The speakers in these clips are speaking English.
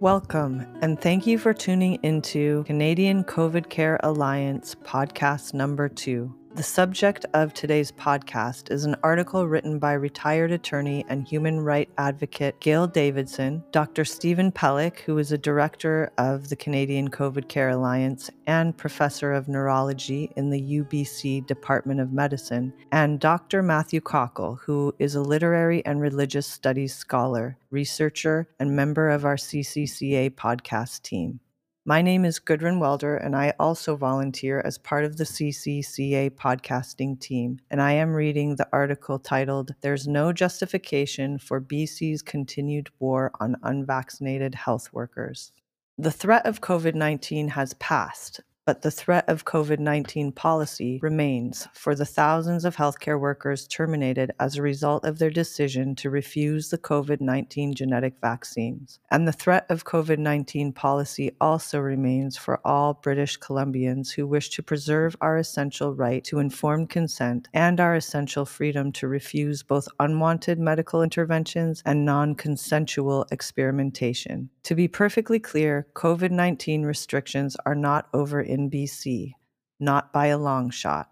Welcome, and thank you for tuning into Canadian COVID Care Alliance podcast number two. The subject of today's podcast is an article written by retired attorney and human rights advocate Gail Davidson, Dr. Steven Pelech, who is a director of the Canadian COVID Care Alliance and professor of neurology in the UBC Department of Medicine, and Dr. Matthew Cockle, who is a literary and religious studies scholar, researcher, and member of our CCCA podcast team. My name is Gudrun Welder, and I also volunteer as part of the CCCA podcasting team. And I am reading the article titled, There's No Justification for BC's Continued War on Unvaccinated Health Workers. The threat of COVID 19 has passed, but the threat of COVID 19 policy remains for the thousands of healthcare workers terminated as a result of their decision to refuse the COVID 19 genetic vaccines. And the threat of COVID 19 policy also remains for all British Columbians who wish to preserve our essential right to informed consent and our essential freedom to refuse both unwanted medical interventions and non consensual experimentation. To be perfectly clear, COVID 19 restrictions are not over in in BC, not by a long shot.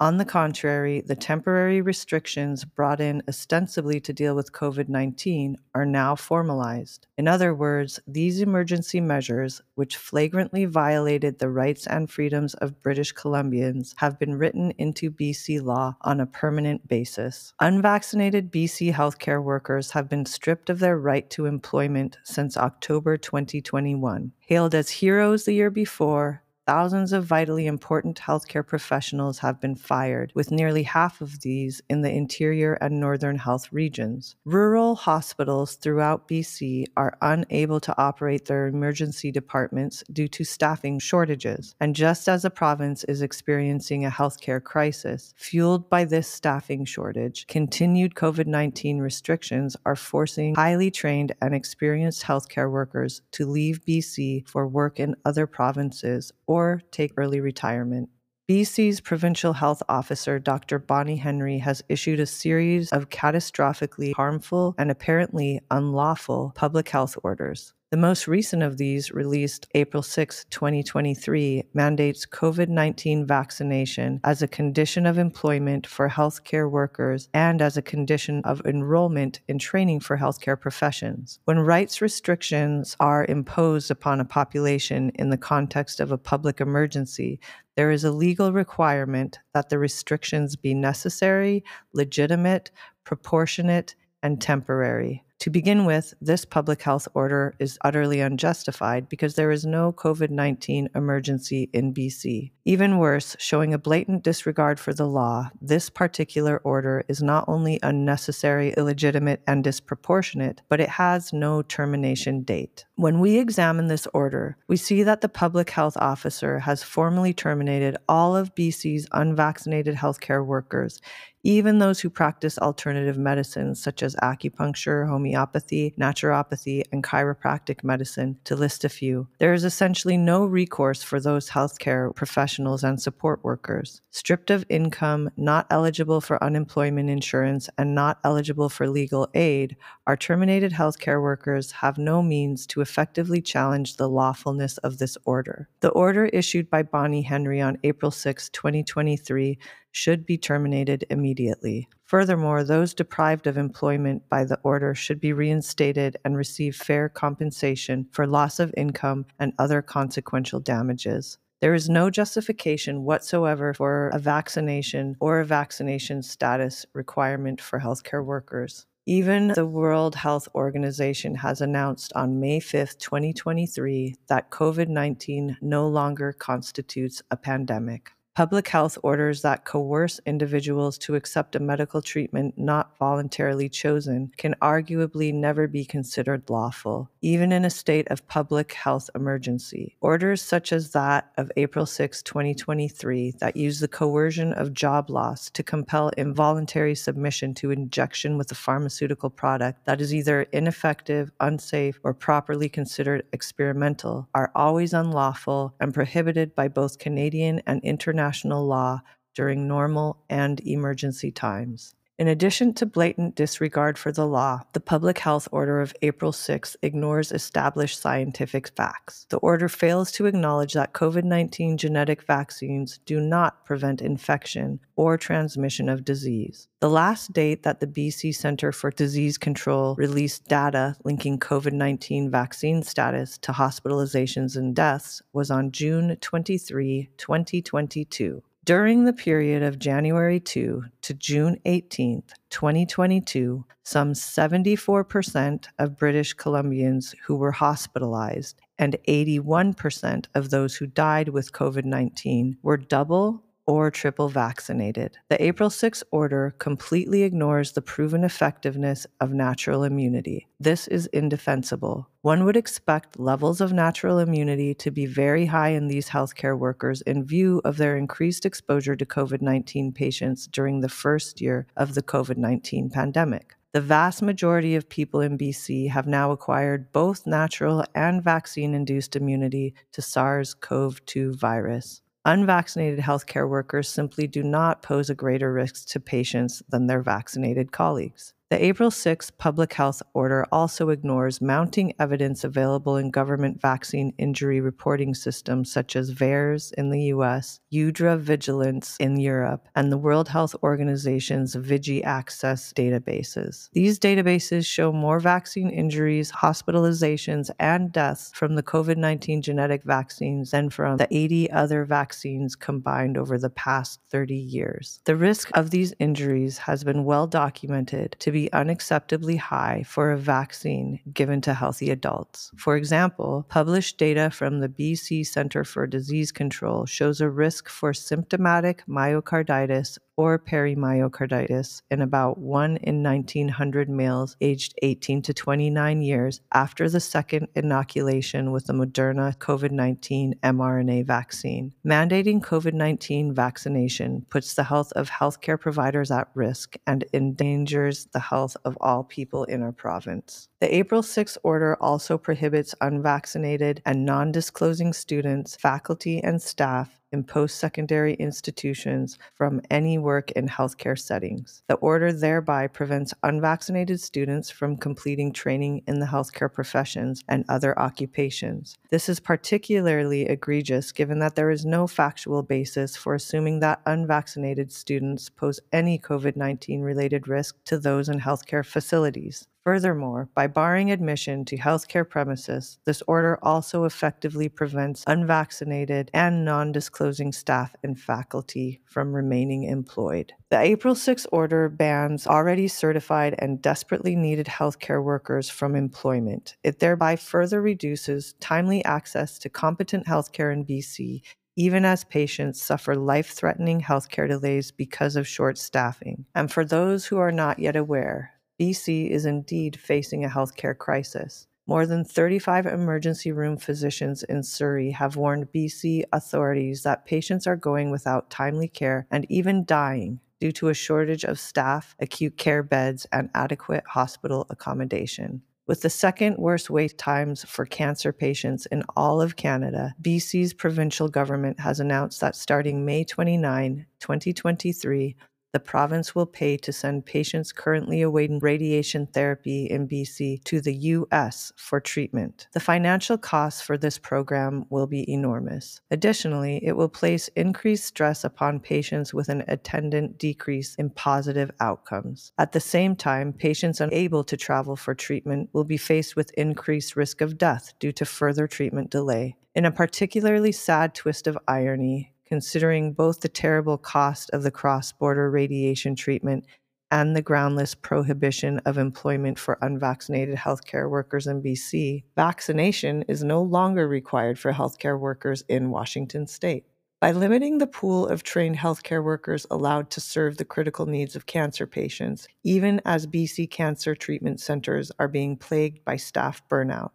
On the contrary, the temporary restrictions brought in ostensibly to deal with COVID 19 are now formalized. In other words, these emergency measures, which flagrantly violated the rights and freedoms of British Columbians, have been written into BC law on a permanent basis. Unvaccinated BC healthcare workers have been stripped of their right to employment since October 2021. Hailed as heroes the year before, thousands of vitally important healthcare professionals have been fired, with nearly half of these in the interior and northern health regions. Rural hospitals throughout BC are unable to operate their emergency departments due to staffing shortages. And just as the province is experiencing a healthcare crisis, fueled by this staffing shortage, continued COVID 19 restrictions are forcing highly trained and experienced healthcare workers to leave BC for work in other provinces or or take early retirement. BC's provincial health officer, Dr. Bonnie Henry, has issued a series of catastrophically harmful and apparently unlawful public health orders. The most recent of these, released April 6, 2023, mandates COVID 19 vaccination as a condition of employment for healthcare workers and as a condition of enrollment in training for healthcare professions. When rights restrictions are imposed upon a population in the context of a public emergency, there is a legal requirement that the restrictions be necessary, legitimate, proportionate, and temporary. To begin with, this public health order is utterly unjustified because there is no COVID 19 emergency in BC. Even worse, showing a blatant disregard for the law, this particular order is not only unnecessary, illegitimate, and disproportionate, but it has no termination date. When we examine this order, we see that the public health officer has formally terminated all of BC's unvaccinated healthcare workers, even those who practice alternative medicines such as acupuncture, homeopathy, naturopathy, and chiropractic medicine, to list a few. There is essentially no recourse for those healthcare professionals and support workers. Stripped of income, not eligible for unemployment insurance, and not eligible for legal aid, our terminated healthcare workers have no means to effectively challenge the lawfulness of this order. The order issued by Bonnie Henry on April 6, 2023, should be terminated immediately. Furthermore, those deprived of employment by the order should be reinstated and receive fair compensation for loss of income and other consequential damages. There is no justification whatsoever for a vaccination or a vaccination status requirement for healthcare workers. Even the World Health Organization has announced on May 5, 2023, that COVID 19 no longer constitutes a pandemic. Public health orders that coerce individuals to accept a medical treatment not voluntarily chosen can arguably never be considered lawful, even in a state of public health emergency. Orders such as that of April 6, 2023, that use the coercion of job loss to compel involuntary submission to injection with a pharmaceutical product that is either ineffective, unsafe, or properly considered experimental are always unlawful and prohibited by both Canadian and international international law during normal and emergency times. In addition to blatant disregard for the law, the Public Health Order of April 6 ignores established scientific facts. The order fails to acknowledge that COVID 19 genetic vaccines do not prevent infection or transmission of disease. The last date that the BC Centre for Disease Control released data linking COVID 19 vaccine status to hospitalizations and deaths was on June 23, 2022. During the period of January 2 to June 18, 2022, some 74% of British Columbians who were hospitalized and 81% of those who died with COVID 19 were double or triple vaccinated. The April 6 order completely ignores the proven effectiveness of natural immunity. This is indefensible. One would expect levels of natural immunity to be very high in these healthcare workers in view of their increased exposure to COVID 19 patients during the first year of the COVID 19 pandemic. The vast majority of people in BC have now acquired both natural and vaccine induced immunity to SARS CoV 2 virus. Unvaccinated healthcare workers simply do not pose a greater risk to patients than their vaccinated colleagues. The April 6 public health order also ignores mounting evidence available in government vaccine injury reporting systems such as VAERS in the US, EUDRA Vigilance in Europe, and the World Health Organization's VigiAccess databases. These databases show more vaccine injuries, hospitalizations, and deaths from the COVID 19 genetic vaccines than from the 80 other vaccines combined over the past 30 years. The risk of these injuries has been well documented to be be unacceptably high for a vaccine given to healthy adults. For example, published data from the BC Centre for Disease Control shows a risk for symptomatic myocarditis or perimyocarditis in about 1 in 1900 males aged 18 to 29 years after the second inoculation with the Moderna COVID 19 mRNA vaccine. Mandating COVID 19 vaccination puts the health of healthcare providers at risk and endangers the health of all people in our province. The April 6 order also prohibits unvaccinated and non disclosing students, faculty, and staff in post secondary institutions from any work in healthcare settings. The order thereby prevents unvaccinated students from completing training in the healthcare professions and other occupations. This is particularly egregious given that there is no factual basis for assuming that unvaccinated students pose any COVID 19 related risk to those in healthcare facilities. Furthermore, by barring admission to healthcare premises, this order also effectively prevents unvaccinated and non disclosing staff and faculty from remaining employed. The April 6 order bans already certified and desperately needed healthcare workers from employment. It thereby further reduces timely access to competent healthcare in BC even as patients suffer life threatening healthcare delays because of short staffing. And for those who are not yet aware, BC is indeed facing a healthcare crisis. More than 35 emergency room physicians in Surrey have warned BC authorities that patients are going without timely care and even dying due to a shortage of staff, acute care beds, and adequate hospital accommodation. With the second worst wait times for cancer patients in all of Canada, BC's provincial government has announced that starting May 29, 2023, the province will pay to send patients currently awaiting radiation therapy in BC to the US for treatment. The financial costs for this program will be enormous. Additionally, it will place increased stress upon patients with an attendant decrease in positive outcomes. At the same time, patients unable to travel for treatment will be faced with increased risk of death due to further treatment delay. In a particularly sad twist of irony, considering both the terrible cost of the cross border radiation treatment and the groundless prohibition of employment for unvaccinated healthcare workers in BC, vaccination is no longer required for healthcare workers in Washington state. By limiting the pool of trained healthcare workers allowed to serve the critical needs of cancer patients, even as BC cancer treatment centers are being plagued by staff burnout,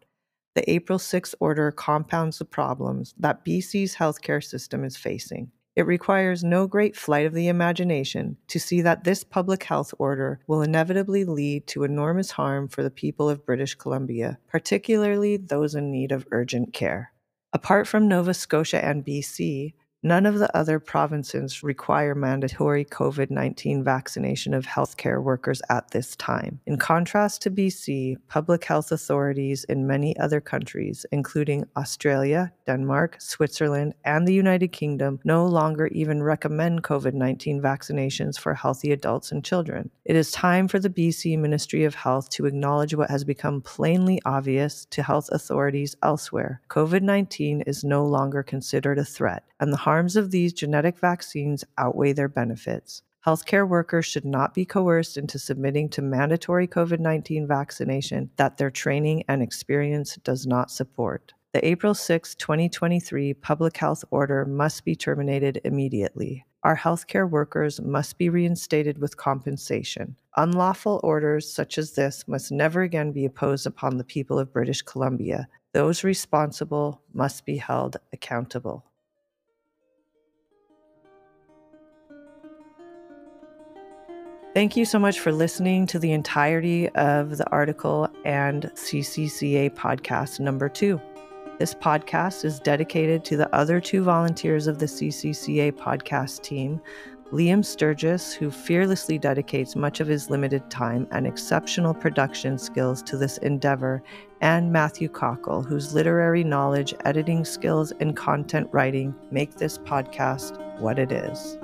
the April 6 order compounds the problems that BC's healthcare system is facing. It requires no great flight of the imagination to see that this public health order will inevitably lead to enormous harm for the people of British Columbia, particularly those in need of urgent care. Apart from Nova Scotia and BC, None of the other provinces require mandatory COVID 19 vaccination of healthcare workers at this time. In contrast to BC, public health authorities in many other countries, including Australia, Denmark, Switzerland, and the United Kingdom, no longer even recommend COVID 19 vaccinations for healthy adults and children. It is time for the BC Ministry of Health to acknowledge what has become plainly obvious to health authorities elsewhere. COVID 19 is no longer considered a threat, and the harms of these genetic vaccines outweigh their benefits. Healthcare workers should not be coerced into submitting to mandatory COVID 19 vaccination that their training and experience does not support. The April 6, 2023 public health order must be terminated immediately. Our healthcare workers must be reinstated with compensation. Unlawful orders such as this must never again be imposed upon the people of British Columbia. Those responsible must be held accountable. Thank you so much for listening to the entirety of the article and CCCA podcast number two. This podcast is dedicated to the other two volunteers of the CCCA podcast team Liam Sturgis, who fearlessly dedicates much of his limited time and exceptional production skills to this endeavor, and Matthew Cockle, whose literary knowledge, editing skills, and content writing make this podcast what it is.